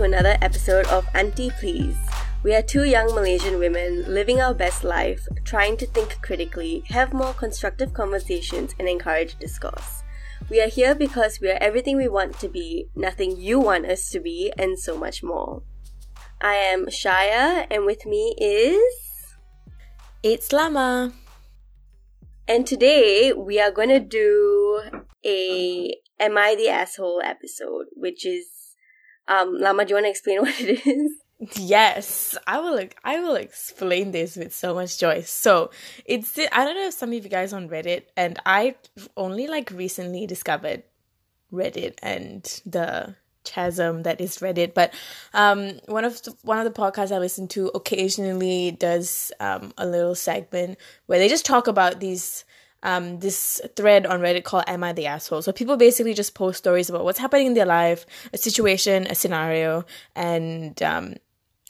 to another episode of Auntie Please. We are two young Malaysian women living our best life, trying to think critically, have more constructive conversations, and encourage discourse. We are here because we are everything we want to be, nothing you want us to be, and so much more. I am Shaya, and with me is. It's Lama. And today we are going to do a Am I the Asshole episode, which is. Um, Lama, do you want to explain what it is? Yes, I will. I will explain this with so much joy. So it's. I don't know if some of you guys on Reddit, and I only like recently discovered Reddit and the chasm that is Reddit. But um, one of the, one of the podcasts I listen to occasionally does um, a little segment where they just talk about these um, this thread on Reddit called Am I the Asshole? So people basically just post stories about what's happening in their life, a situation, a scenario, and um,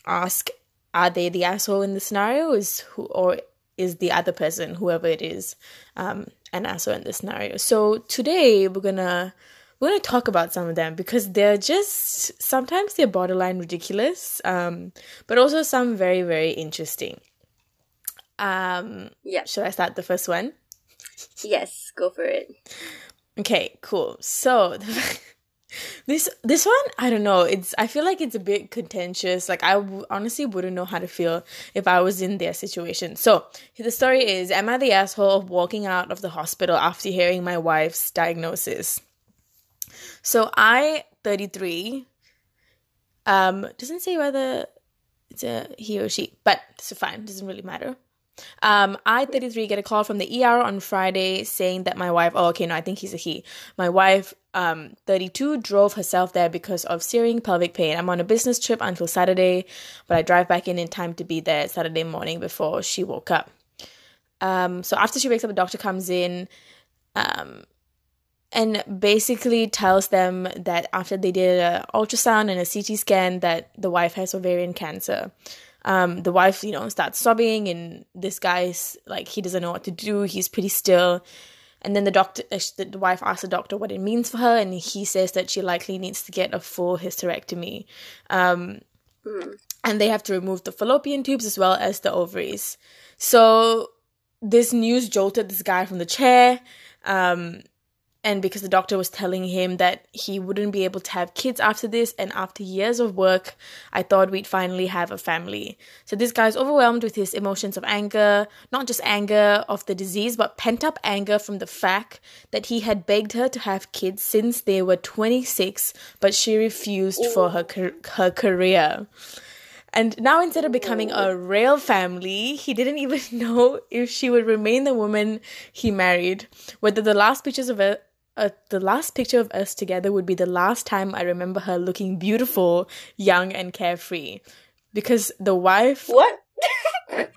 ask, are they the asshole in the scenario? Is who or is the other person, whoever it is, um, an asshole in the scenario? So today we're gonna we're gonna talk about some of them because they're just sometimes they're borderline ridiculous, um, but also some very very interesting. Um, Yeah. Should I start the first one? Yes, go for it. Okay, cool. So this this one, I don't know. It's I feel like it's a bit contentious. Like I w- honestly wouldn't know how to feel if I was in their situation. So the story is: Am I the asshole of walking out of the hospital after hearing my wife's diagnosis? So I, thirty three, um, doesn't say whether it's a he or she, but it's fine. Doesn't really matter. Um, I, 33, get a call from the ER on Friday saying that my wife, oh, okay, no, I think he's a he. My wife, um, 32, drove herself there because of searing pelvic pain. I'm on a business trip until Saturday, but I drive back in in time to be there Saturday morning before she woke up. Um, so after she wakes up, the doctor comes in, um, and basically tells them that after they did an ultrasound and a CT scan that the wife has ovarian cancer um, the wife, you know, starts sobbing, and this guy's like, he doesn't know what to do. He's pretty still. And then the doctor, uh, the wife asks the doctor what it means for her, and he says that she likely needs to get a full hysterectomy. Um, And they have to remove the fallopian tubes as well as the ovaries. So this news jolted this guy from the chair. Um, and because the doctor was telling him that he wouldn't be able to have kids after this and after years of work i thought we'd finally have a family so this guy's overwhelmed with his emotions of anger not just anger of the disease but pent up anger from the fact that he had begged her to have kids since they were 26 but she refused for her her career and now, instead of becoming a real family, he didn't even know if she would remain the woman he married. Whether the last pictures of her, uh, the last picture of us together would be the last time I remember her looking beautiful, young, and carefree. Because the wife, What?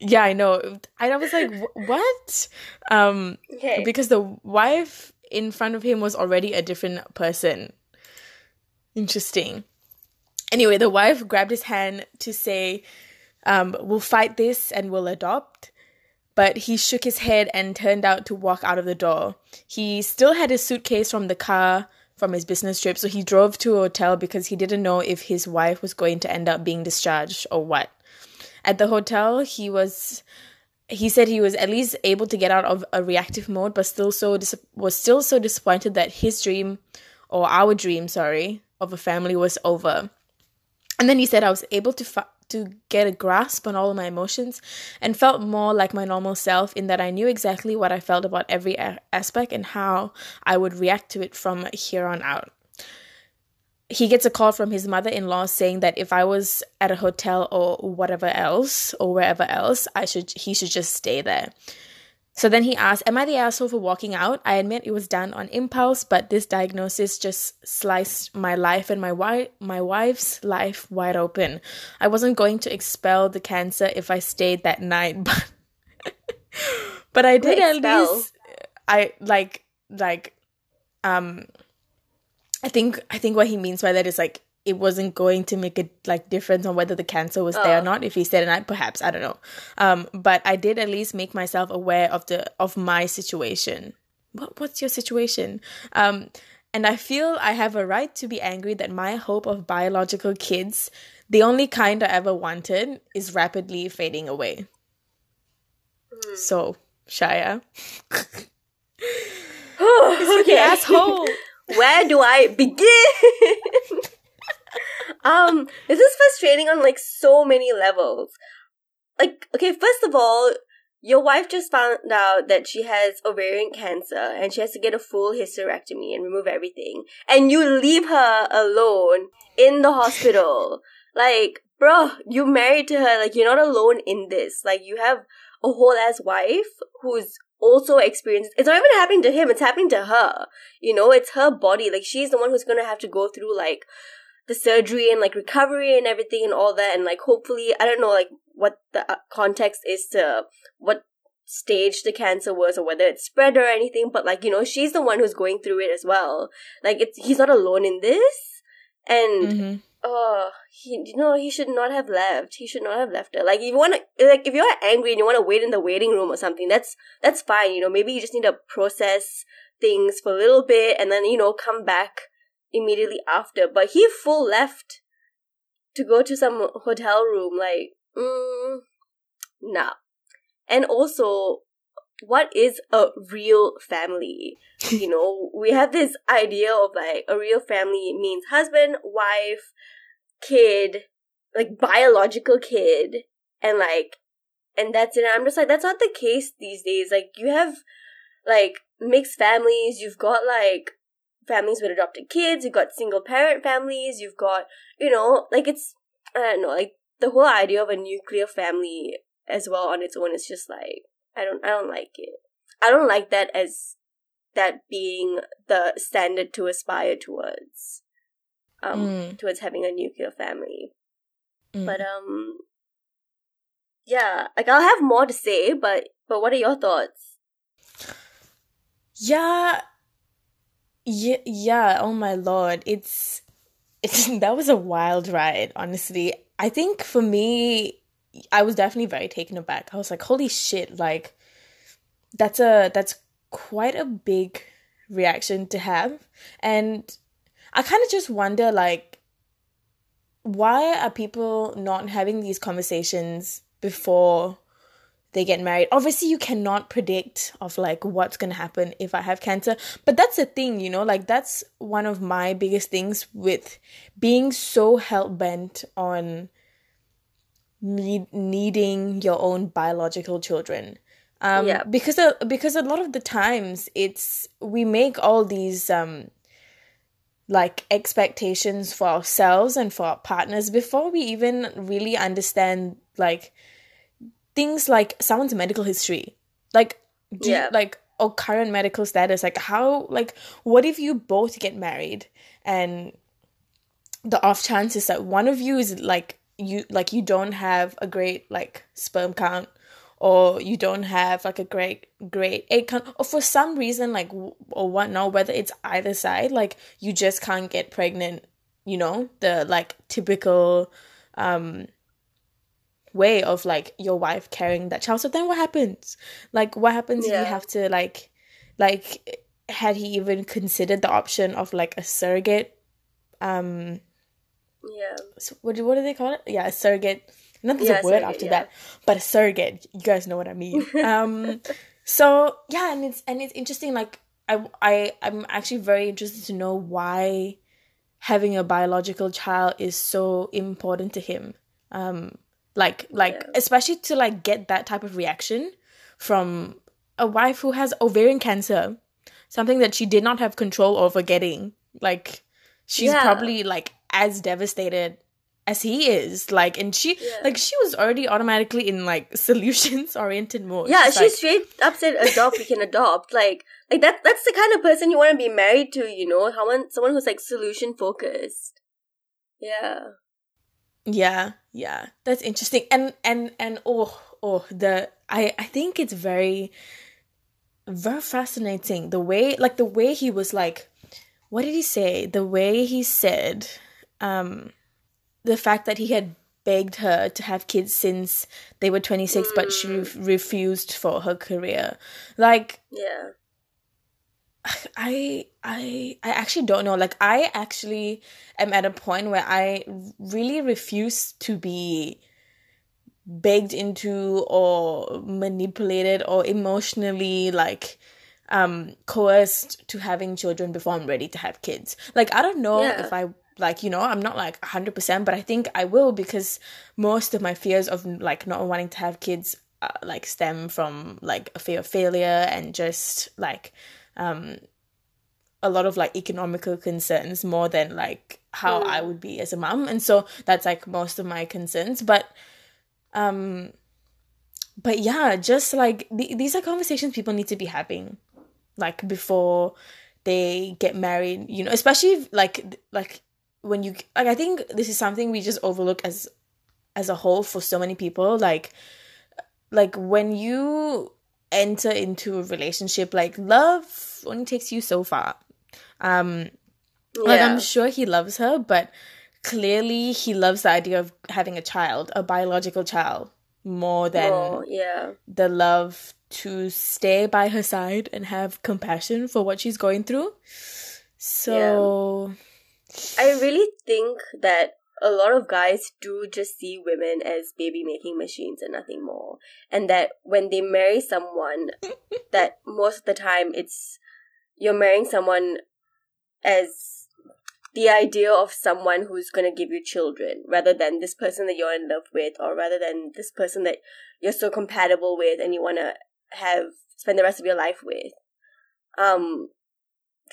yeah, I know. And I was like, what? Um, Okay. because the wife in front of him was already a different person. Interesting. Anyway, the wife grabbed his hand to say, um, We'll fight this and we'll adopt. But he shook his head and turned out to walk out of the door. He still had his suitcase from the car from his business trip, so he drove to a hotel because he didn't know if his wife was going to end up being discharged or what. At the hotel, he was he said he was at least able to get out of a reactive mode, but still so dis- was still so disappointed that his dream, or our dream, sorry, of a family was over. And then he said I was able to fa- to get a grasp on all of my emotions and felt more like my normal self in that I knew exactly what I felt about every aspect and how I would react to it from here on out he gets a call from his mother-in-law saying that if I was at a hotel or whatever else or wherever else, I should he should just stay there. So then he asked, "Am I the asshole for walking out?" I admit it was done on impulse, but this diagnosis just sliced my life and my wife my wife's life wide open. I wasn't going to expel the cancer if I stayed that night, but but I did at least I like like um I think I think what he means by that is like it wasn't going to make a like difference on whether the cancer was there or Oh. not if he said and I perhaps I don't know. Um but I did at least make myself aware of the of my situation. What what's your situation? Um and I feel I have a right to be angry that my hope of biological kids, the only kind I ever wanted, is rapidly fading away. Mm. So, Shaya. okay. asshole. Where do I begin? um, this is frustrating on like so many levels. Like, okay, first of all, your wife just found out that she has ovarian cancer and she has to get a full hysterectomy and remove everything. And you leave her alone in the hospital. like, bro, you married to her. Like, you're not alone in this. Like, you have a whole ass wife who's also experienced it's not even happening to him it's happening to her you know it's her body like she's the one who's gonna have to go through like the surgery and like recovery and everything and all that and like hopefully i don't know like what the uh, context is to what stage the cancer was or whether it's spread or anything but like you know she's the one who's going through it as well like it's he's not alone in this and mm-hmm oh, he you know he should not have left. He should not have left her. Like if you want to, like if you're angry and you want to wait in the waiting room or something, that's that's fine. You know, maybe you just need to process things for a little bit and then you know come back immediately after. But he full left to go to some hotel room. Like, mm, nah. And also, what is a real family? you know, we have this idea of like a real family means husband, wife, kid, like biological kid, and like, and that's it. I'm just like, that's not the case these days. Like, you have like mixed families, you've got like families with adopted kids, you've got single parent families, you've got, you know, like it's, I don't know, like the whole idea of a nuclear family as well on its own is just like, I don't, I don't like it. I don't like that as that being the standard to aspire towards um mm. towards having a nuclear family mm. but um yeah like i'll have more to say but but what are your thoughts yeah yeah yeah oh my lord it's it's that was a wild ride honestly. I think for me i was definitely very taken aback. I was like holy shit like that's a that's quite a big reaction to have. And I kind of just wonder like why are people not having these conversations before they get married obviously you cannot predict of like what's going to happen if i have cancer but that's the thing you know like that's one of my biggest things with being so hell-bent on need, needing your own biological children um yeah. because of, because a lot of the times it's we make all these um like expectations for ourselves and for our partners before we even really understand like things like someone's medical history like yeah. You, like or current medical status like how like what if you both get married and the off chance is that one of you is like you like you don't have a great like sperm count or you don't have like a great great egg count or for some reason like or whatnot whether it's either side like you just can't get pregnant you know the like typical um way of like your wife carrying that child so then what happens like what happens yeah. if you have to like like had he even considered the option of like a surrogate um yeah so what do, what do they call it yeah a surrogate not there's yeah, a word after yeah. that, but a surrogate. You guys know what I mean. um, so yeah, and it's and it's interesting. Like I I I'm actually very interested to know why having a biological child is so important to him. Um, like like yeah. especially to like get that type of reaction from a wife who has ovarian cancer, something that she did not have control over getting. Like she's yeah. probably like as devastated as he is like and she yeah. like she was already automatically in like solutions oriented mode yeah she's, like, straight up said adopt we can adopt like like that that's the kind of person you want to be married to you know someone someone who's like solution focused yeah yeah yeah. That's interesting. And and and oh oh the i i think it's very very fascinating. The way like the way he was like what did he say? The way he said um the fact that he had begged her to have kids since they were 26 mm. but she re- refused for her career. Like yeah I I I actually don't know. Like I actually am at a point where I really refuse to be begged into or manipulated or emotionally like um coerced to having children before I'm ready to have kids. Like I don't know Yeah. if I like you know I'm not like 100% but I think I will because most of my fears of like not wanting to have kids uh, like stem from like a fear of failure and just like um a lot of like economical concerns more than like how I would be as a mom and so that's like most of my concerns. But um but yeah just like th- these are conversations people need to be having like before they get married you know especially if, like like when you like i think this is something we just overlook as as a whole for so many people. Like like when you enter into a relationship like love only takes you so far. Um like i'm sure he loves her but clearly he loves the idea of having a child a biological child more than Oh, yeah. the love to stay by her side and have compassion for what she's going through. So I really think that a lot of guys do just see women as baby making machines and nothing more. And that when they marry someone, that most of the time it's you're marrying someone as the idea of someone who's going to give you children rather than this person that you're in love with or rather than this person that you're so compatible with and you want to have spend the rest of your life with um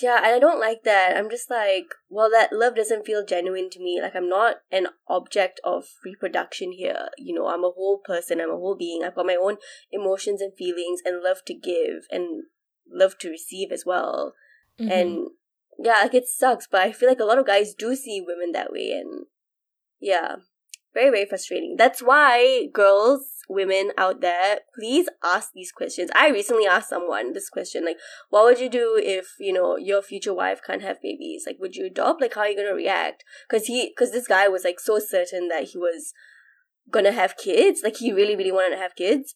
yeah, and I don't like that. I'm just like, well, that love doesn't feel genuine to me. Like, I'm not an object of reproduction here. You know, I'm a whole person, I'm a whole being. I've got my own emotions and feelings and love to give and love to receive as well. mhm. And yeah, like, it sucks, but I feel like a lot of guys do see women that way. And yeah, very, very frustrating. That's why girls, women out there, please ask these questions. I recently asked someone this question, like, what would you do if you know your future wife can't have babies? Like would you adopt? Like how are you gonna react? Because he because this guy was like so certain that he was gonna have kids. Like he really really wanted to have kids.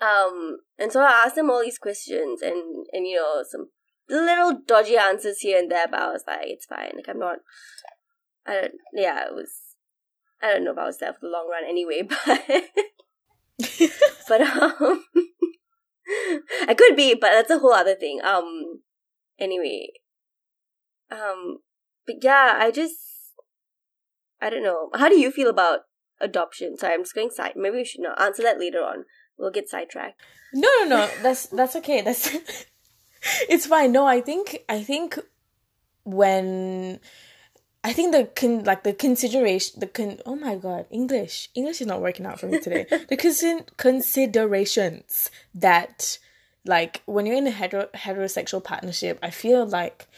Um and so i asked him all these questions and and you know some little dodgy answers here and there but i was like it's fine. Like i'm not i don't yeah it was i don't know if i was there for the long run anyway but but um I could be, but that's a whole other thing. Um anyway. Um but yeah, I just I don't know. How do you feel about adoption? Sorry, I'm just going side maybe we should not answer that later on. We'll get sidetracked. no no no that's that's okay that's it's fine no i think i think when i think the con like the consideration the con oh my god english. English is not working out for me today. The consi- considerations that like when you're in a hetero- heterosexual partnership i feel like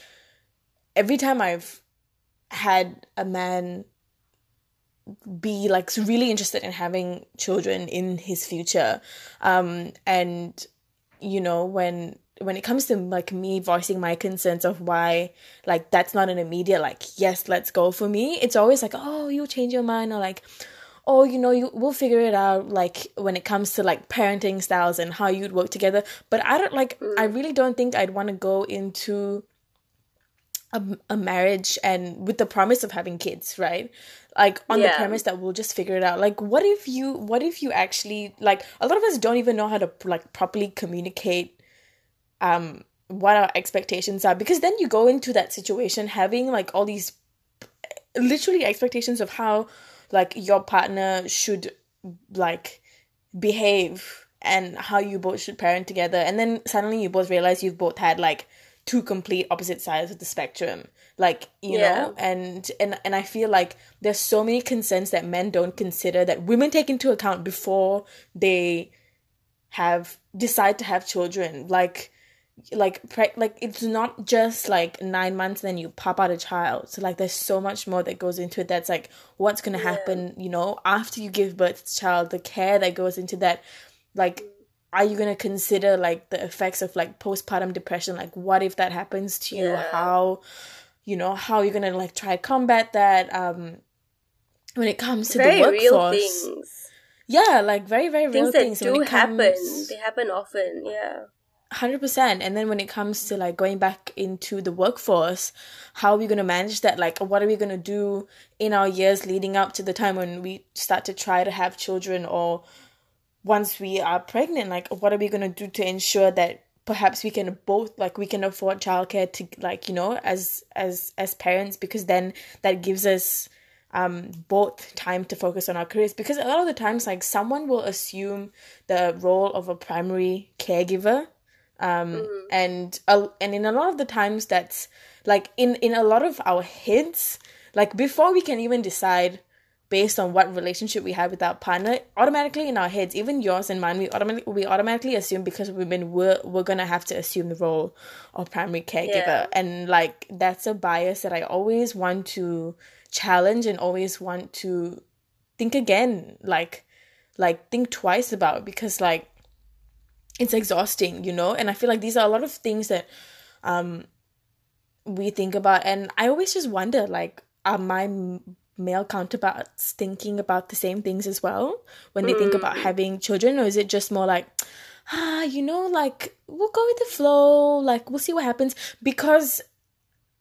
every time i've had a man be like really interested in having children in his future um and you know when when it comes to like me voicing my concerns of why like that's not an immediate like yes let's go for me it's always like oh you'll change your mind or like oh you know you we'll figure it out like when it comes to like parenting styles and how you'd work together. But i don't like i mm. really don't think i'd want to go into a, a marriage and with the promise of having kids right? Like on the premise that we'll just figure it out. Like what if you what if you actually like a lot of us don't even know how to like properly communicate um what our expectations are. Because then you go into that situation having like all these literally expectations of how like your partner should like behave and how you both should parent together. And then suddenly you both realize you've both had like two complete opposite sides of the spectrum. Like you Yeah. know and and and i feel like there's so many concerns that men don't consider that women take into account before they have decide to have children. Like like pre- like it's not just like nine months then you pop out a child so like there's so much more that goes into it that's like what's gonna happen you know after you give birth to the child the care that goes into that like are you gonna consider like the effects of like postpartum depression like what if that happens to you Yeah. how you know how you're gonna like try to combat that um when it comes to Very the real workforce things. yeah like very very real Things that things when do it happen. They happen often, yeah. 100% and then when it comes to like going back into the workforce how are we going to manage that? Like what are we going to do in our years leading up to the time when we start to try to have children or once we are pregnant? Like what are we going to do to ensure that perhaps we can both like we can afford childcare to like you know as as as parents? Because then that gives us um both time to focus on our careers. Because a lot of the times like someone will assume the role of a primary caregiver um mm. and uh, and in a lot of the times that's like in in a lot of our heads like before we can even decide based on what relationship we have with our partner automatically in our heads even yours and mine we automatically we automatically assume because women we're, we're gonna have to assume the role of primary caregiver yeah. and like that's a bias that i always want to challenge and always want to think again like like think twice about because like it's exhausting you know and i feel like these are a lot of things that um we think about and i always just wonder like are my male counterparts thinking about the same things as well when they mm. think about mm. having children or is it just more like ah you know like we'll go with the flow like we'll see what happens because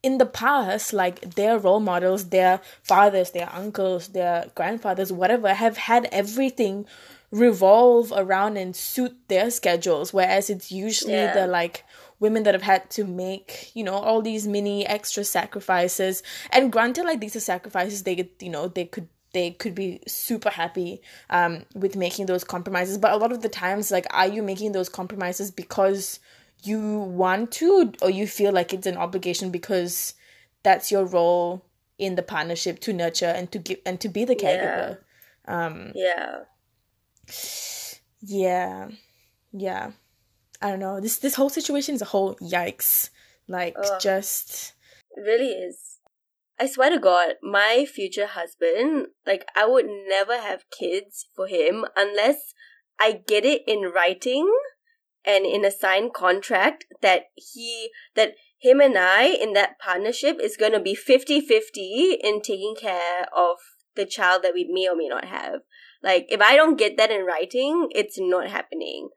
in the past like their role models their fathers their uncles their grandfathers whatever have had everything revolve around and suit their schedules whereas it's usually yeah. the like women that have had to make you know all these mini extra sacrifices and granted like these are sacrifices they get you know they could they could be super happy um with making those compromises but a lot of the times like are you making those compromises because you want to or you feel like it's an obligation because that's your role in the partnership to nurture and to give and to be the caregiver yeah. um yeah yeah yeah I don't know. This this whole situation is a whole yikes. Like Ugh. just it really is. I swear to God, my future husband, like I would never have kids for him unless I get it in writing and in a signed contract that he that him and I in that partnership is going to be 50-50 in taking care of the child that we may or may not have. Like if I don't get that in writing, it's not happening.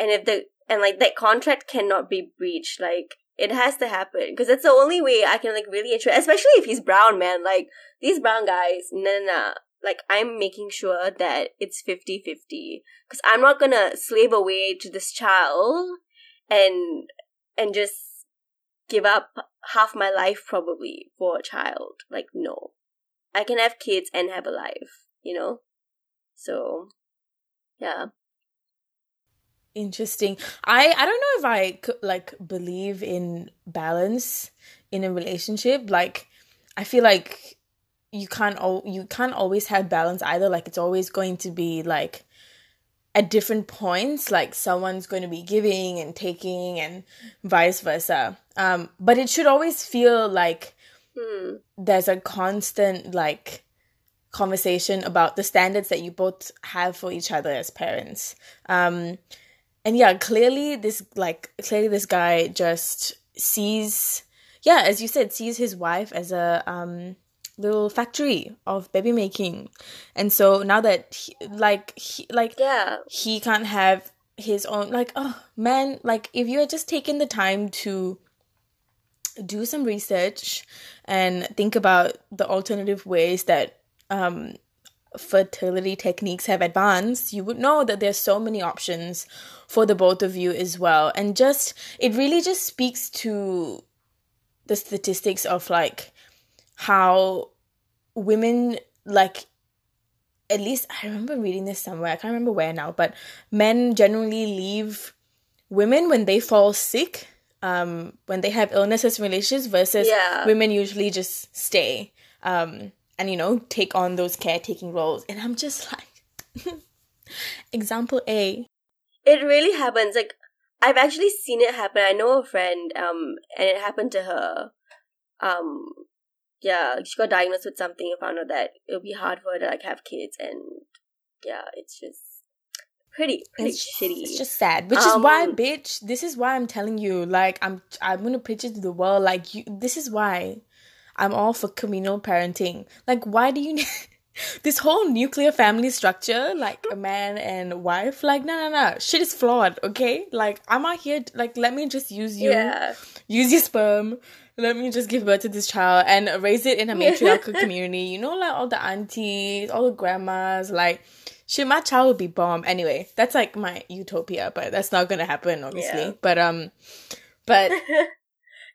And if the and like that contract cannot be breached like it has to happen. Because that's the only way i can like really ensure especially if he's brown man. Like these brown guys nah, nah, like i'm making sure that it's 50 50 because i'm not gonna slave away to this child and and just give up half my life probably for a child. Like no. I can have kids and have a life you know so yeah Interesting. I I don't know if I could like believe in balance in a relationship. Like I feel like you can't al- you can't always have balance either. Like it's always going to be like at different points like someone's going to be giving and taking and vice versa. Um but it should always feel like hmm. there's a constant like conversation about the standards that you both have for each other as parents. Um and yeah clearly this like clearly this guy just sees yeah as you said sees his wife as a um little factory of baby making and so now that he, like he, like yeah he can't have his own like oh man like if you had just taken the time to do some research and think about the alternative ways that um fertility techniques have advanced, you would know that there's so many options for the both of you as well. And just it really just speaks to the statistics of like how women like at least I remember reading this somewhere. I can't remember where now, but men generally leave women when they fall sick, um, when they have illnesses in relationships versus yeah. women usually just stay. Um, and you know take on those caretaking roles and i'm just like example a it really happens like i've actually seen it happen i know a friend um and it happened to her um yeah she got diagnosed with something and found out that it'll be hard for her to like have kids and yeah it's just pretty pretty it's shitty. It's just sad, which um, is why, bitch. This is why I'm telling you. Like, I'm I'm gonna pitch it to the world. Like, you. This is why I'm all for communal parenting. Like, why do you need, this whole nuclear family structure, like a man and wife, like no, no, no, shit is flawed. Okay, like I'm out here, like let me just use you, Yeah. use your sperm. Let me just give birth to this child and raise it in a matriarchal community. You know, like all the aunties, all the grandmas, like shit, my child would be bomb. Anyway, that's like my utopia, but that's not gonna happen, obviously. Yeah. But um, but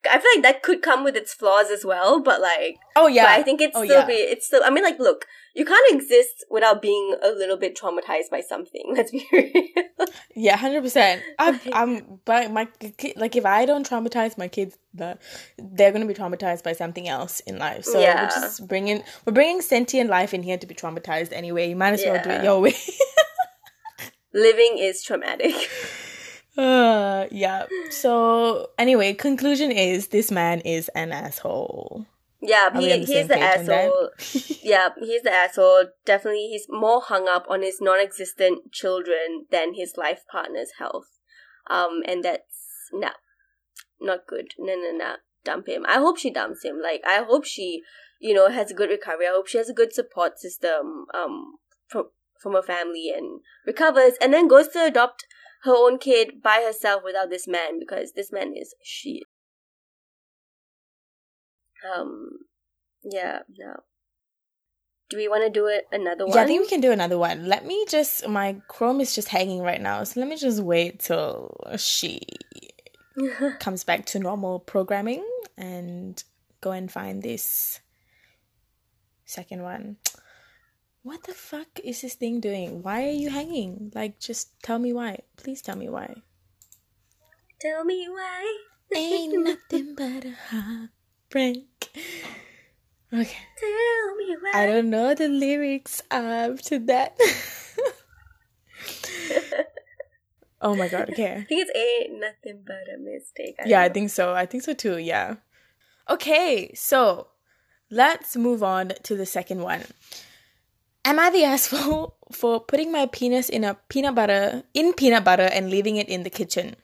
I feel like that could come with its flaws as well, but like, oh yeah, but I think it's Oh, still yeah. be, it's still, I mean, like, look, you can't exist without being a little bit traumatized by something. Let's be real. Yeah, hundred percent. I'm, I'm, but my like if I don't traumatize my kids, the they're gonna be traumatized by something else in life. So Yeah. we're just bringing, we're bringing sentient life in here to be traumatized anyway. You might as well do it your way. Living is traumatic. Uh, yeah. So anyway, conclusion is this man is an asshole. Yeah, he, the he's the page on that? asshole. yeah, he's the asshole. Definitely, he's more hung up on his non-existent children than his life partner's health. Um, and that's no, not good. No, no, no. Dump him. I hope she dumps him. Like, I hope she, you know, has a good recovery. I hope she has a good support system. Um, from from her family and recovers, and then goes to adopt her own kid by herself without this man because this man is shit. Um, yeah, no. Do we want to do it another one? Yeah, I think we can do another one. Let me just, my Chrome is just hanging right now, so let me just wait till she comes back to normal programming and go and find this second one. What the fuck is this thing doing? Why are you hanging? Like, just tell me why. Please tell me why. Tell me why. Ain't nothing but a heartbreak. Okay. Tell me why. I don't know the lyrics up to that. oh my god, okay. I think it's ain't nothing but a mistake. Yeah, I don't know. think so. I think so too, yeah. Okay, so let's move on to the second one. Am I the asshole for putting my penis in a peanut butter in peanut butter and leaving it in the kitchen?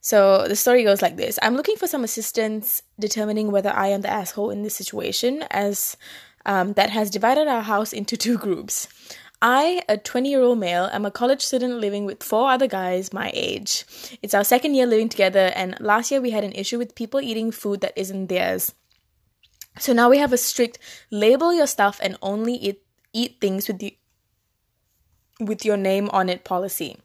So the story goes like this. I'm looking for some assistance determining whether I am the asshole in this situation, as um, that has divided our house into two groups. I, a 20 year old male, am a college student living with four other guys my age. It's our second year living together, and last year we had an issue with people eating food that isn't theirs. So now we have a strict label your stuff and only eat, eat things with the with your name on it policy.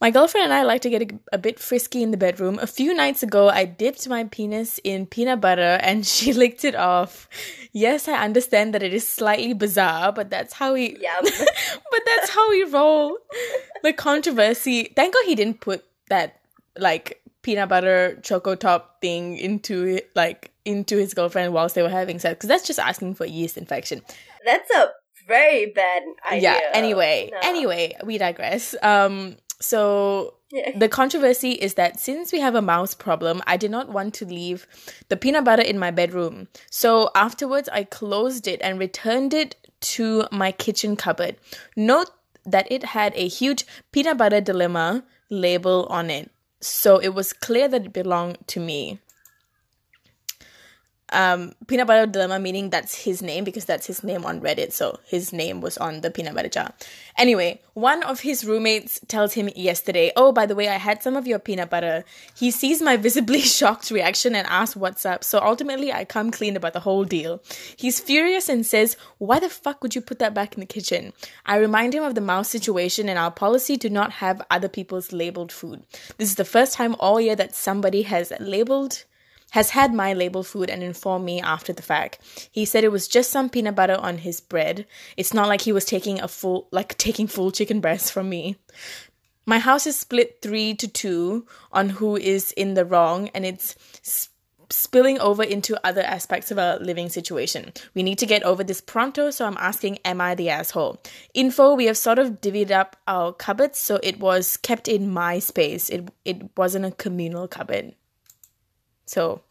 My girlfriend and I like to get a, a bit frisky in the bedroom. A few nights ago, I dipped my penis in peanut butter and she licked it off. Yes, I understand that it is slightly bizarre, but that's how we Yum. but that's how we roll. The controversy. Thank God he didn't put that like peanut butter choco top thing into like into his girlfriend whilst they were having sex because that's just asking for yeast infection. That's a very bad idea. Yeah. Anyway, No. anyway, we digress. Um. So Yeah. the controversy is that since we have a mouse problem, I did not want to leave the peanut butter in my bedroom. So afterwards, I closed it and returned it to my kitchen cupboard. Note that it had a huge peanut butter dilemma label on it. So it was clear that it belonged to me. Um, peanut butter dilemma meaning that's his name because that's his name on Reddit. So his name was on the peanut butter jar. Anyway, one of his roommates tells him yesterday, Oh, by the way, I had some of your peanut butter. He sees my visibly shocked reaction and asks what's up. So ultimately, I come clean about the whole deal. He's furious and says, Why the fuck would you put that back in the kitchen? I remind him of the mouse situation and our policy to not have other people's labeled food. This is the first time all year that somebody has labeled has had my label food and informed me after the fact. He said it was just some peanut butter on his bread. It's not like he was taking a full like taking full chicken breast from me. My house is split 3 to 2 on who is in the wrong and it's s- spilling over into other aspects of our living situation. We need to get over this pronto, so I'm asking am I the asshole? Info we have sort of divvied up our cupboards so it was kept in my space. It it wasn't a communal cupboard. So,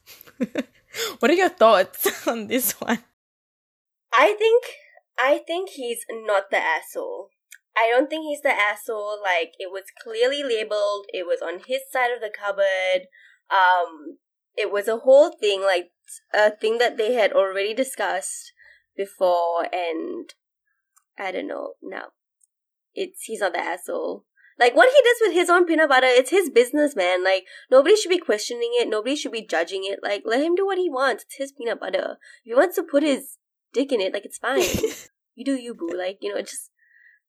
what are your thoughts on this one? I think I think he's not the asshole. I don't think he's the asshole. Like it was clearly labeled. It was on his side of the cupboard. Um, it was a whole thing, like a thing that they had already discussed. before and I don't know, now it's he's not the asshole. Like what he does with his own peanut butter, it's his business, man. Like nobody should be questioning it, nobody should be judging it. Like let him do what he wants. It's his peanut butter. If he wants to put his dick in it, like it's fine. you do you, boo. Like, you know, just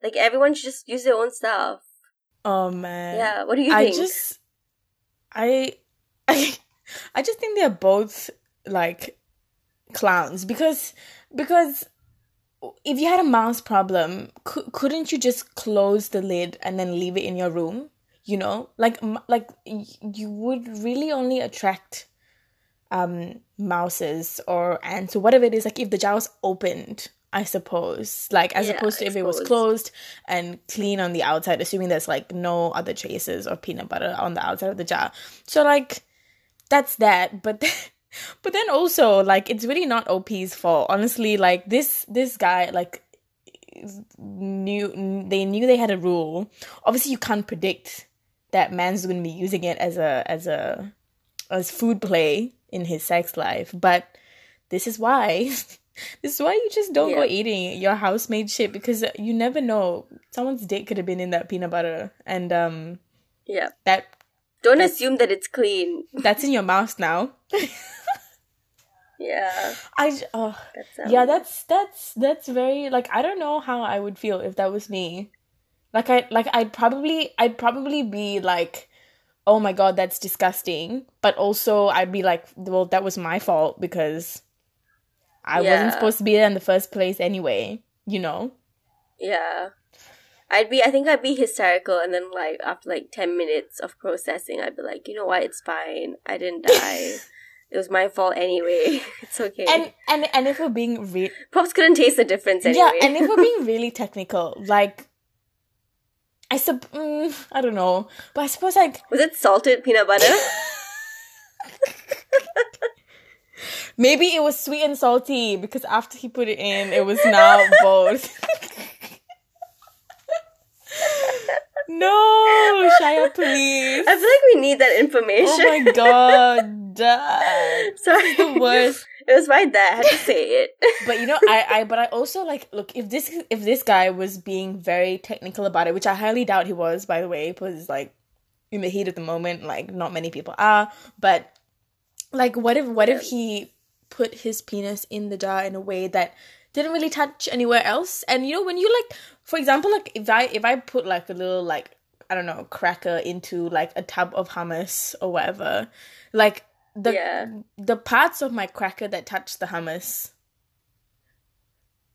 like everyone should just use their own stuff. Oh man. Yeah. What do you I think? I just I I I just think they're both like clowns because because if you had a mouse problem, cou- couldn't you just close the lid and then leave it in your room? You know, like m- like y- you would really only attract um mouses or ants or whatever it is. Like if the jar was opened, I suppose. Like as Yeah, opposed to if it was closed and clean on the outside, assuming there's like no other traces of peanut butter on the outside of the jar. So like that's that. But but then also like it's really not OP's fault. Honestly, like this this guy like knew they knew they had a rule. Obviously, you can't predict that man's going to be using it as a as a as food play in his sex life, but this is why. This is why you just don't go eating your house-made shit because you never know. Someone's dick could have been in that peanut butter, and um, yeah. that Don't assume that it's clean. that's in your mouth now. Yeah. i oh, yeah, that's that's that's very like I don't know how I would feel if that was me. Like I like I'd probably I'd probably be like, oh my god, that's disgusting. But also I'd be like, well, that was my fault because I Yeah. wasn't supposed to be there in the first place anyway. You know. Yeah. I'd be I think I'd be hysterical and then like after like ten minutes of processing I'd be like, you know what, it's fine. I didn't die. It was my fault anyway. It's okay. And and and if we're being re- Pops couldn't taste the difference anyway. yeah, and if we're being really technical, like. I sub mm, I don't know, but I suppose like was it salted peanut butter? Maybe it was sweet and salty because after he put it in, it was now both. No, Shaya, please. I feel like we need that information. Oh my god, Dad. Sorry. the worst. It was right there. I had to say it. But you know, I, I, but I also like look if this if this guy was being very technical about it, which I highly doubt he was, by the way, because like in the heat of the moment, like not many people are. But like, what if what if he put his penis in the jar in a way that didn't really touch anywhere else? And you know, when you like, for example, like if I if I put like a little like I don't know cracker into like a tub of hummus or whatever, like the Yeah. the parts of my cracker that touch the hummus.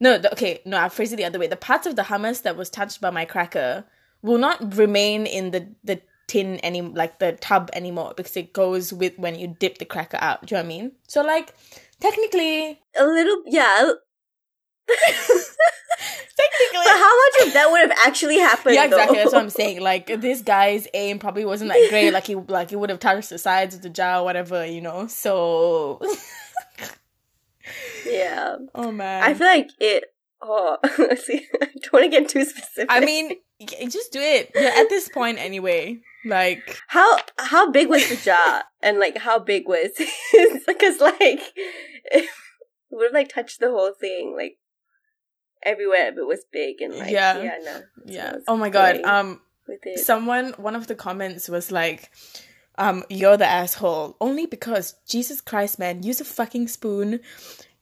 No, the, okay, no, I phrase it the other way. The parts of the hummus that was touched by my cracker will not remain in the the tin any like the tub anymore because it goes with when you dip the cracker out. Do you know what I mean? So like technically, A little, yeah. Technically, But how much of that would have actually happened? yeah, exactly. Though? That's what I'm saying. Like this guy's aim probably wasn't that great. Like he like he would have touched the sides of the jar, or whatever, you know. So, Yeah. oh man, I feel like it. Oh, let's see, I don't want to get too specific. I mean, just do it. You're at this point anyway. Like, how how big was the jar, and like how big was? Because like it would have like touched the whole thing, like everywhere but was big and like Yeah. yeah, no, yeah. Oh my god. Um, someone one of the comments was like um you're the asshole only because jesus christ man use a fucking spoon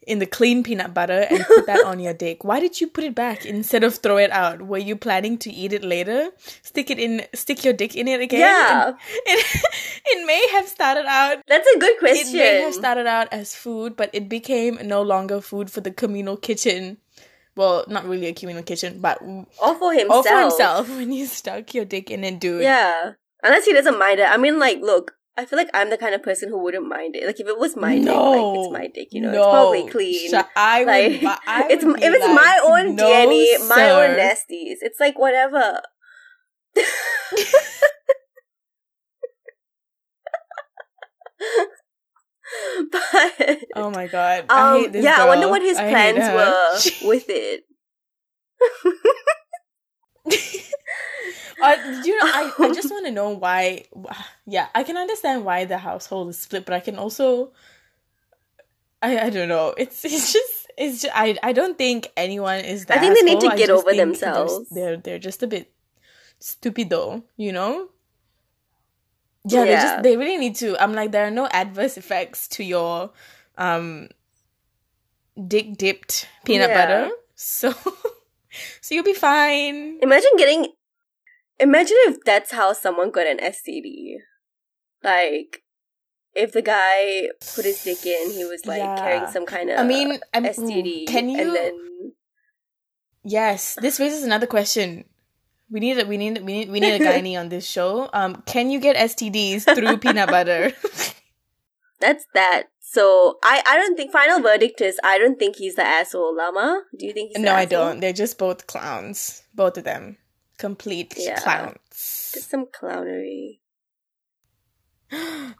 in the clean peanut butter and put that on your dick why did you put it back instead of throw it out were you planning to eat it later stick it in stick your dick in it again Yeah. it, it may have started out That's a good question. it may have started out as food but it became no longer food for the communal kitchen well not really a communal kitchen but All for himself. all for himself when you stuck your dick in and do it dude Yeah. Unless he doesn't mind it. I mean, like, look, I feel like I'm the kind of person who wouldn't mind it. Like, if it was my dick, like, it's my dick, you know, it's probably clean. Sh- I like, but I it's would if it's like, my own no, DNA, my own nasties, it's like whatever. but Oh my god! I um, hate this yeah, I wonder what his I plans were with it. Uh, you know, I, I just want to know why. Yeah, I can understand why the household is split, but I can also, I I don't know. It's it's just it's just, I I don't think anyone is that. I think they need to get over they're- themselves. They're, they're just a bit stupid though, you know. Yeah, they just they really need to. I'm like, there are no adverse effects to your um dick dipped peanut Yeah. butter, so so you'll be fine. Imagine getting. Imagine if that's how someone got an STD. Like, if the guy put his dick in, he was like Yeah. carrying some kind of I mean, I'm, STD. can you? And then Yes, this raises another question. We need a, we need we need we need a gynae on this show. Um, can you get STDs through peanut butter? that's that. So I I don't think final verdict is I don't think he's the asshole. Lama. do you think he's? no, I don't. They're just both clowns, both of them, complete Yeah. clowns. Just some clownery.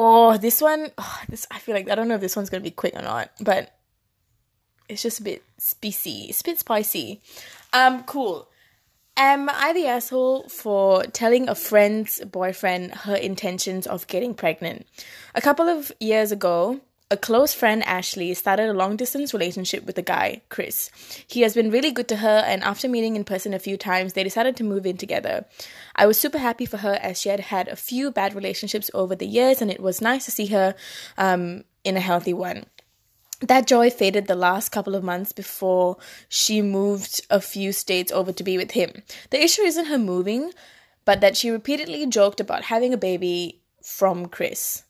Oh, this one, oh, this I feel like I don't know if this one's gonna be quick or not, but it's just a bit spicy. It's a bit spicy. Um, cool. Am I the asshole for telling a friend's boyfriend her intentions of getting pregnant? A couple of years ago, a close friend, Ashley, started a long distance relationship with a guy, Chris. He has been really good to her, and after meeting in person a few times, they decided to move in together. I was super happy for her as she had had a few bad relationships over the years, and it was nice to see her um, in a healthy one that joy faded the last couple of months before she moved a few states over to be with him. The issue isn't her moving, but that she repeatedly joked about having a baby from Chris.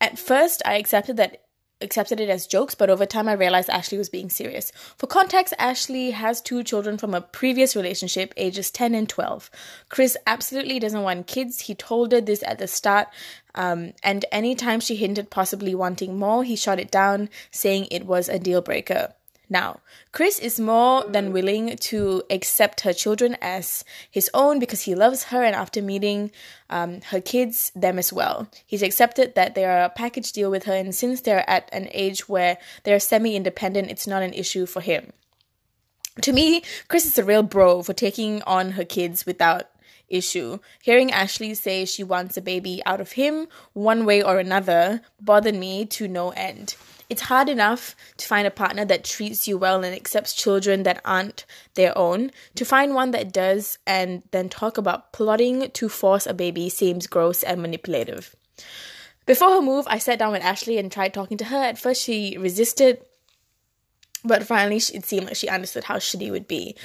At first, I accepted that accepted it as jokes, but over time I realized Ashley was being serious. For context, Ashley has two children from a previous relationship, ages 10 and 12. Chris absolutely doesn't want kids. He told her this at the start, um, and anytime she hinted possibly wanting more, he shot it down, saying it was a deal breaker. Now, Chris is more than willing to accept her children as his own because he loves her, and after meeting um, her kids, them as well. He's accepted that they are a package deal with her, and since they're at an age where they're semi independent, it's not an issue for him. To me, Chris is a real bro for taking on her kids without issue. Hearing Ashley say she wants a baby out of him, one way or another, bothered me to no end. It's hard enough to find a partner that treats you well and accepts children that aren't their own. To find one that does and then talk about plotting to force a baby seems gross and manipulative. Before her move, I sat down with Ashley and tried talking to her. At first, she resisted, but finally, it seemed like she understood how shitty it would be.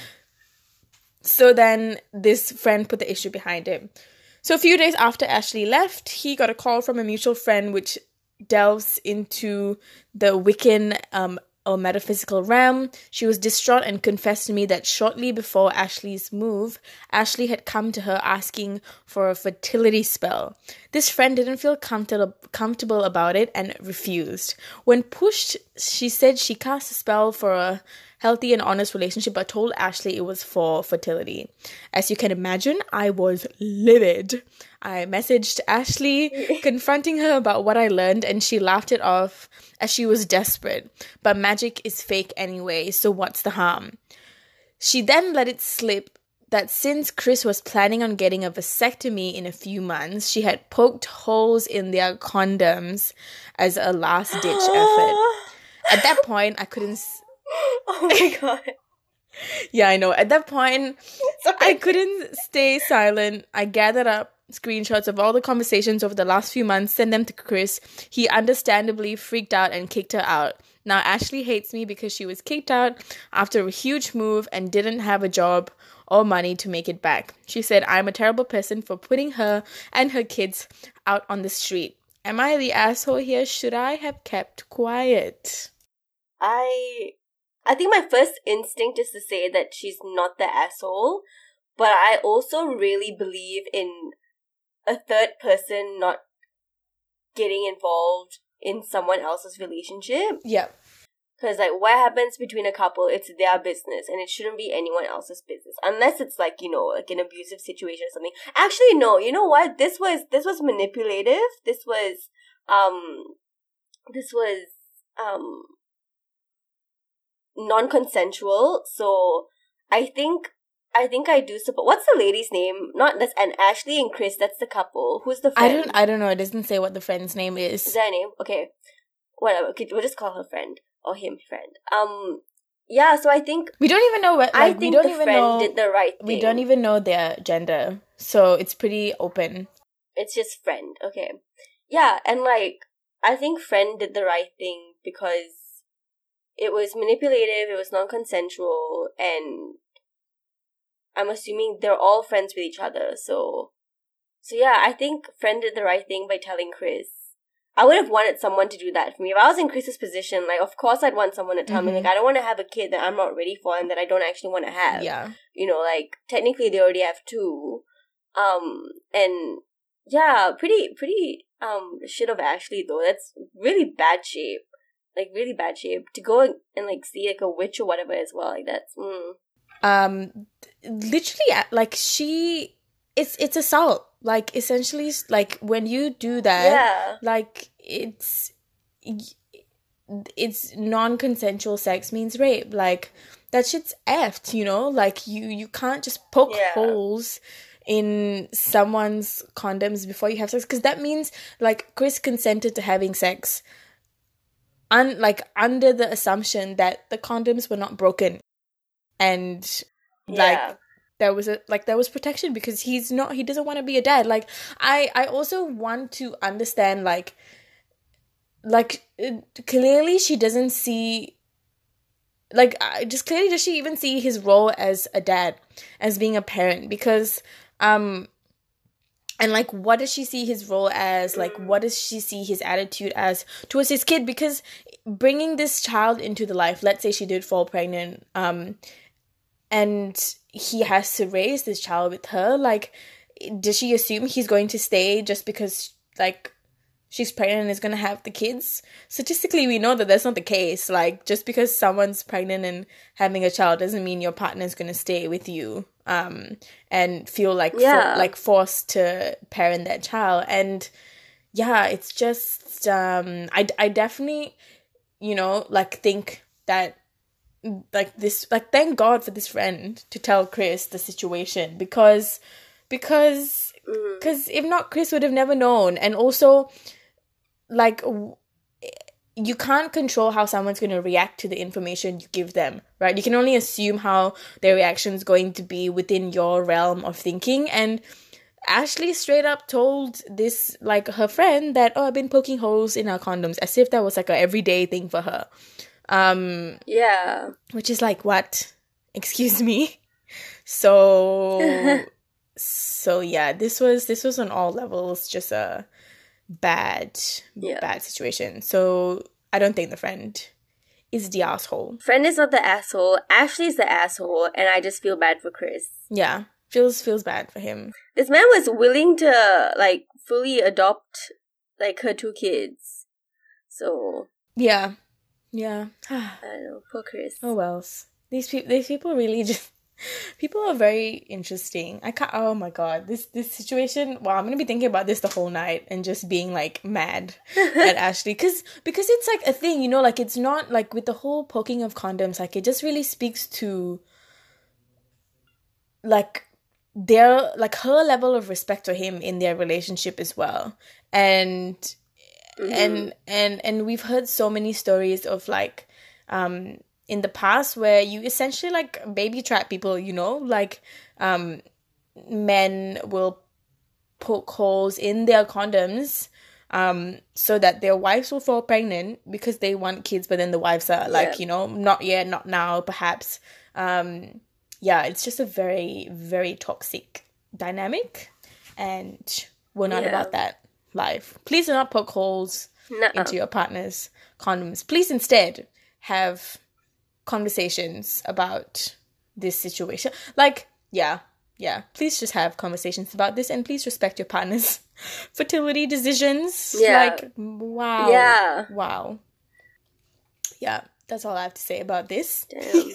So then, this friend put the issue behind him. So a few days after Ashley left, he got a call from a mutual friend, which delves into the Wiccan um, or metaphysical realm. She was distraught and confessed to me that shortly before Ashley's move, Ashley had come to her asking for a fertility spell. This friend didn't feel comfortable comfortable about it and refused. When pushed, she said she cast a spell for a healthy and honest relationship, but told Ashley it was for fertility. As you can imagine, I was livid. I messaged Ashley, confronting her about what I learned, and she laughed it off as she was desperate. But magic is fake anyway, so what's the harm? She then let it slip that since Chris was planning on getting a vasectomy in a few months, she had poked holes in their condoms as a last ditch effort. At that point, I couldn't. Oh my god. yeah, I know. At that point, Sorry. I couldn't stay silent. I gathered up screenshots of all the conversations over the last few months, sent them to Chris. He understandably freaked out and kicked her out. Now, Ashley hates me because she was kicked out after a huge move and didn't have a job or money to make it back. She said, I'm a terrible person for putting her and her kids out on the street. Am I the asshole here? Should I have kept quiet? I I think my first instinct is to say that she's not the asshole, but I also really believe in a third person not getting involved in someone else's relationship. Yeah. Because, like, what happens between a couple, it's their business, and it shouldn't be anyone else's business. Unless it's, like, you know, like an abusive situation or something. Actually, no, you know what? This was, this was manipulative. This was, um, this was, um, non-consensual. So, I think, I think I do support. What's the lady's name? Not that's and Ashley and Chris. That's the couple. Who's the I don't I don't know. It doesn't say what the friend's name Is is. that her name? Okay. Whatever. Okay, we'll just call her friend. or him friend. Um, yeah. So I think we don't even know what. Like, I think we don't the even friend know. did the right thing. we don't even know their gender, so it's pretty open. It's just friend. Okay. Yeah, and like I think friend did the right thing because it was manipulative, it was non consensual, and I'm assuming they're all friends with each other, so so yeah, I think friend did the right thing by telling Chris. I would have wanted someone to do that for me. If I was in Chris's position, like of course I'd want someone to tell me Mhm. like I don't want to have a kid that I'm not ready for and that I don't actually want to have Yeah, you know like technically they already have two um and yeah pretty pretty um shit of ashley though that's really bad shape like really bad shape to go and, and like see like a witch or whatever as well like that's mm. um, literally, uh, like she, it's it's assault. Like essentially, like when you do that, yeah like it's it's non-consensual sex means rape like that shit's effed you know like you you can't just poke Yeah. holes in someone's condoms before you have sex because that means like chris consented to having sex un- like under the assumption that the condoms were not broken. And like yeah. there was a like there was protection because he's not he doesn't want to be a dad. Like i i also want to understand like like clearly she doesn't see like I- just clearly does she even see his role as a dad as being a parent? Because um and like what does she see his role as? Like what does she see his attitude as towards his kid? Because bringing this child into the life let's say she did fall pregnant um and he has to raise this child with her like does she assume he's going to stay just because like she's pregnant and is going to have the kids? Statistically we know that that's not the case. Like just because someone's pregnant and having a child doesn't mean your partner's going to stay with you um and feel like for- like forced to parent that child. And yeah it's just um i i definitely you know like think that like this like thank god for this friend to tell chris the situation because because mm. because if not chris would have never known. And also like you can't control how someone's going to react to the information you give them right? You can only assume how their reaction is going to be within your realm of thinking. And ashley straight up told this like her friend that oh i've been poking holes in our condoms as if that was like a everyday thing for her. Um yeah. which is like what? Excuse me. So so yeah this was this was on all levels just a bad Yeah. bad situation. So i don't think the friend is the asshole. Friend is not the asshole. Ashley's the asshole and i just feel bad for chris. Yeah feels feels bad for him. This man was willing to like fully adopt like her two kids. So yeah yeah. I don't know poor chris. Oh wells these people these people really just people are very interesting. I can't oh my god this this situation well i'm gonna be thinking about this the whole night and just being like mad at ashley. Because because it's like a thing you know like it's not like with the whole poking of condoms like it just really speaks to like their like her level of respect for him in their relationship as well. And and and and we've heard so many stories of like um in the past where you essentially like baby trap people you know like um men will poke holes in their condoms um so that their wives will fall pregnant because they want kids but then the wives are like Yeah. you know not yet not now perhaps um yeah it's just a very very toxic dynamic and we're not Yeah. about that life please do not poke holes Nuh-uh. into your partner's condoms. Please instead have conversations about this situation. Like, yeah, yeah. Please just have conversations about this and please respect your partner's fertility decisions. Yeah. Like, wow. Yeah. Wow. Yeah, that's all I have to say about this. Damn.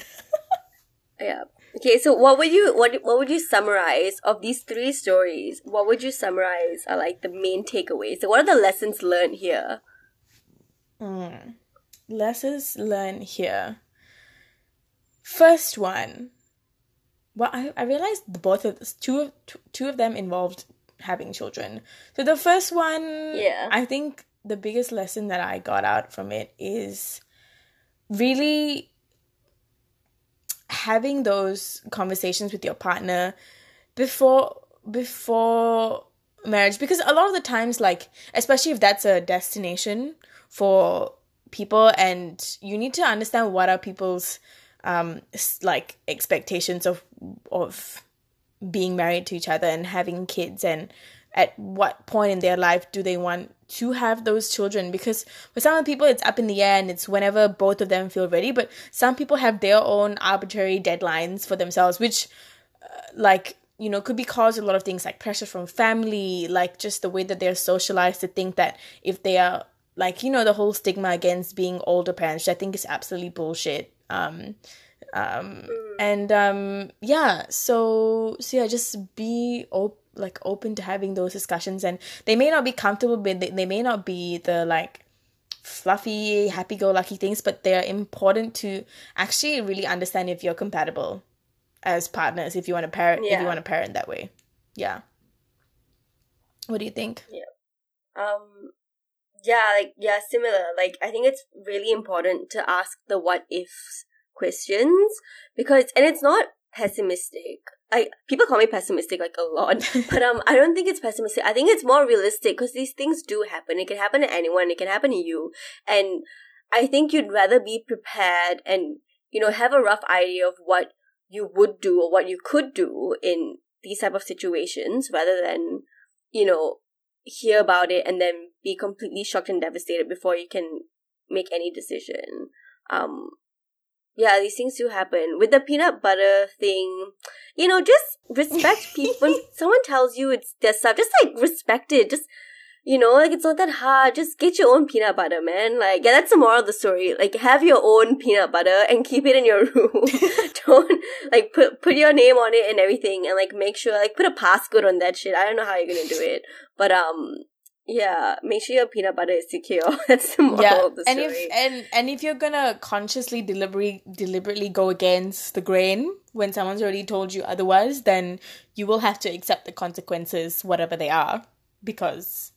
yeah. Okay, so what would you what what would you summarize of these three stories? What would you summarize are like the main takeaways? So what are the lessons learned here? Mm. Lessons learned here. First one. Well, I, I realized the both of two of two of them involved having children. So the first one, Yeah. I think the biggest lesson that I got out from it is really having those conversations with your partner before before marriage because a lot of the times like especially if that's a destination for people and you need to understand what are people's um like expectations of of being married to each other and having kids and at what point in their life do they want to have those children? Because for some people it's up in the air and it's whenever both of them feel ready but some people have their own arbitrary deadlines for themselves which uh, like you know could be caused a lot of things like pressure from family like just the way that they're socialized to think that if they are like you know the whole stigma against being older parents which i think is absolutely bullshit um um and um yeah so so yeah just be op- like open to having those discussions. And they may not be comfortable but they, they may not be the like fluffy happy-go-lucky things but they're important to actually really understand if you're compatible as partners if you want to parent if you want to parent that way. Yeah. What do you think? Yeah. Um, yeah, like yeah, similar. Like I think it's really important to ask the what ifs questions because, and it's not pessimistic. I people call me pessimistic like a lot, but um, I don't think it's pessimistic. I think it's more realistic because these things do happen. It can happen to anyone. It can happen to you, and I think you'd rather be prepared and you know have a rough idea of what you would do or what you could do in these type of situations rather than you know hear about it and then be completely shocked and devastated before you can make any decision. Um, yeah, these things do happen. With the peanut butter thing, you know, just respect people. when someone tells you it's their stuff, just like respect it. Just, you know, like it's not that hard. Just get your own peanut butter, man. Like, yeah, that's the moral of the story. Like, have your own peanut butter and keep it in your room. Don't, like, put, put your name on it and everything and, like, make sure, like, put a passcode on that shit. I don't know how you're gonna do it. But, um, yeah, make sure your peanut butter is secure. That's the moral yeah of the and if and and if you're gonna consciously deliberately deliberately go against the grain when someone's already told you otherwise then you will have to accept the consequences whatever they are because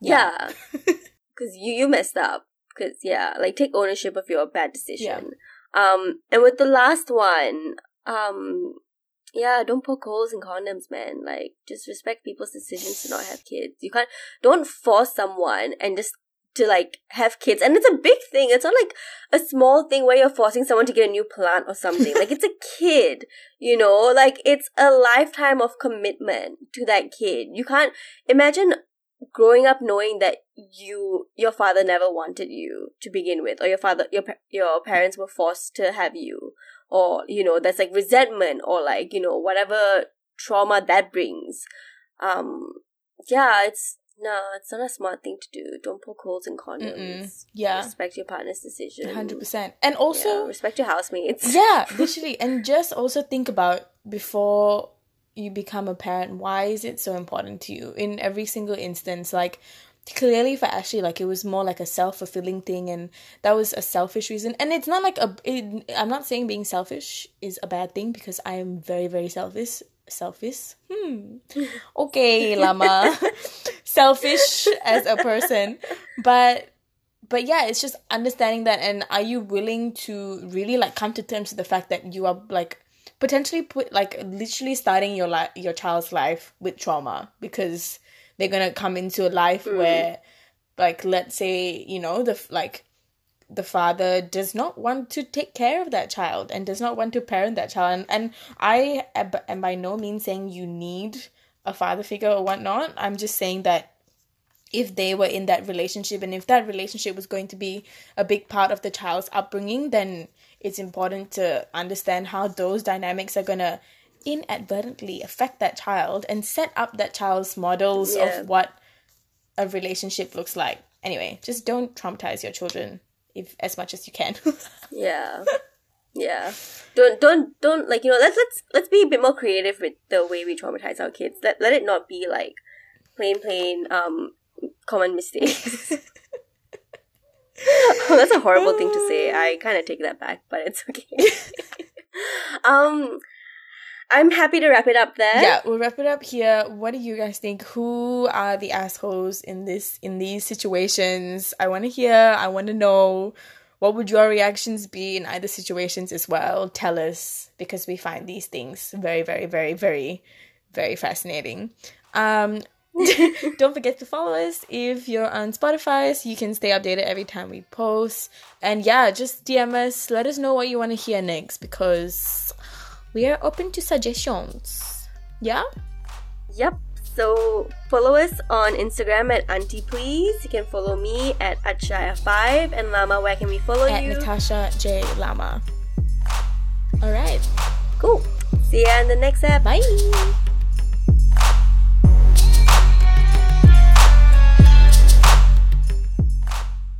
yeah. Because you, you messed up. Because, yeah, like, take ownership of your bad decision. Yeah. Um, and with the last one, um, yeah, don't poke holes in condoms, man. Like, just respect people's decisions to not have kids. You can't, don't force someone and just to like have kids. And it's a big thing. It's not like a small thing where you're forcing someone to get a new plant or something. like, it's a kid, you know? Like, it's a lifetime of commitment to that kid. You can't imagine growing up knowing that you your father never wanted you to begin with or your father your your parents were forced to have you or you know there's like resentment or like you know whatever trauma that brings. Um yeah it's no it's not a smart thing to do. Don't poke holes in condoms. Mm-mm. yeah. Respect your partner's decision. 100% and also yeah, respect your housemates. Yeah literally. And just also think about before you become a parent why is it so important to you in every single instance? Like clearly for ashley like it was more like a self-fulfilling thing and that was a selfish reason. And it's not like a it, i'm not saying being selfish is a bad thing because i am very very selfish selfish. Hmm. Okay lama. Selfish as a person. But but yeah it's just understanding that and are you willing to really like come to terms with the fact that you are like potentially put like literally starting your life your child's life with trauma because they're gonna come into a life mm. where like let's say you know the like the father does not want to take care of that child and does not want to parent that child. And, and i am by no means saying you need a father figure or whatnot. I'm just saying that if they were in that relationship and if that relationship was going to be a big part of the child's upbringing then it's important to understand how those dynamics are going to inadvertently affect that child and set up that child's models Yeah. of what a relationship looks like. Anyway just don't traumatize your children if as much as you can. Yeah. Yeah. Don't don't don't like you know let's let's let's be a bit more creative with the way we traumatize our kids. Let, let it not be like plain plain um common mistakes that's a horrible thing to say. I kind of take that back but it's okay. Um i'm happy to wrap it up there. Yeah we'll wrap it up here. What do you guys think? Who are the assholes in this in these situations? I want to hear i want to know. What would your reactions be in either situations as well? Tell us because we find these things very, very, very, very, very fascinating. Um, don't forget to follow us if you're on Spotify so you can stay updated every time we post. And yeah, just DM us. Let us know what you want to hear next because we are open to suggestions. Yeah? Yep. So follow us on Instagram at Auntie Please. You can follow me at Atshaya5 and Lama. Where can we follow at you? Natasha J Lama. All right. Cool. See ya in the next app. Bye.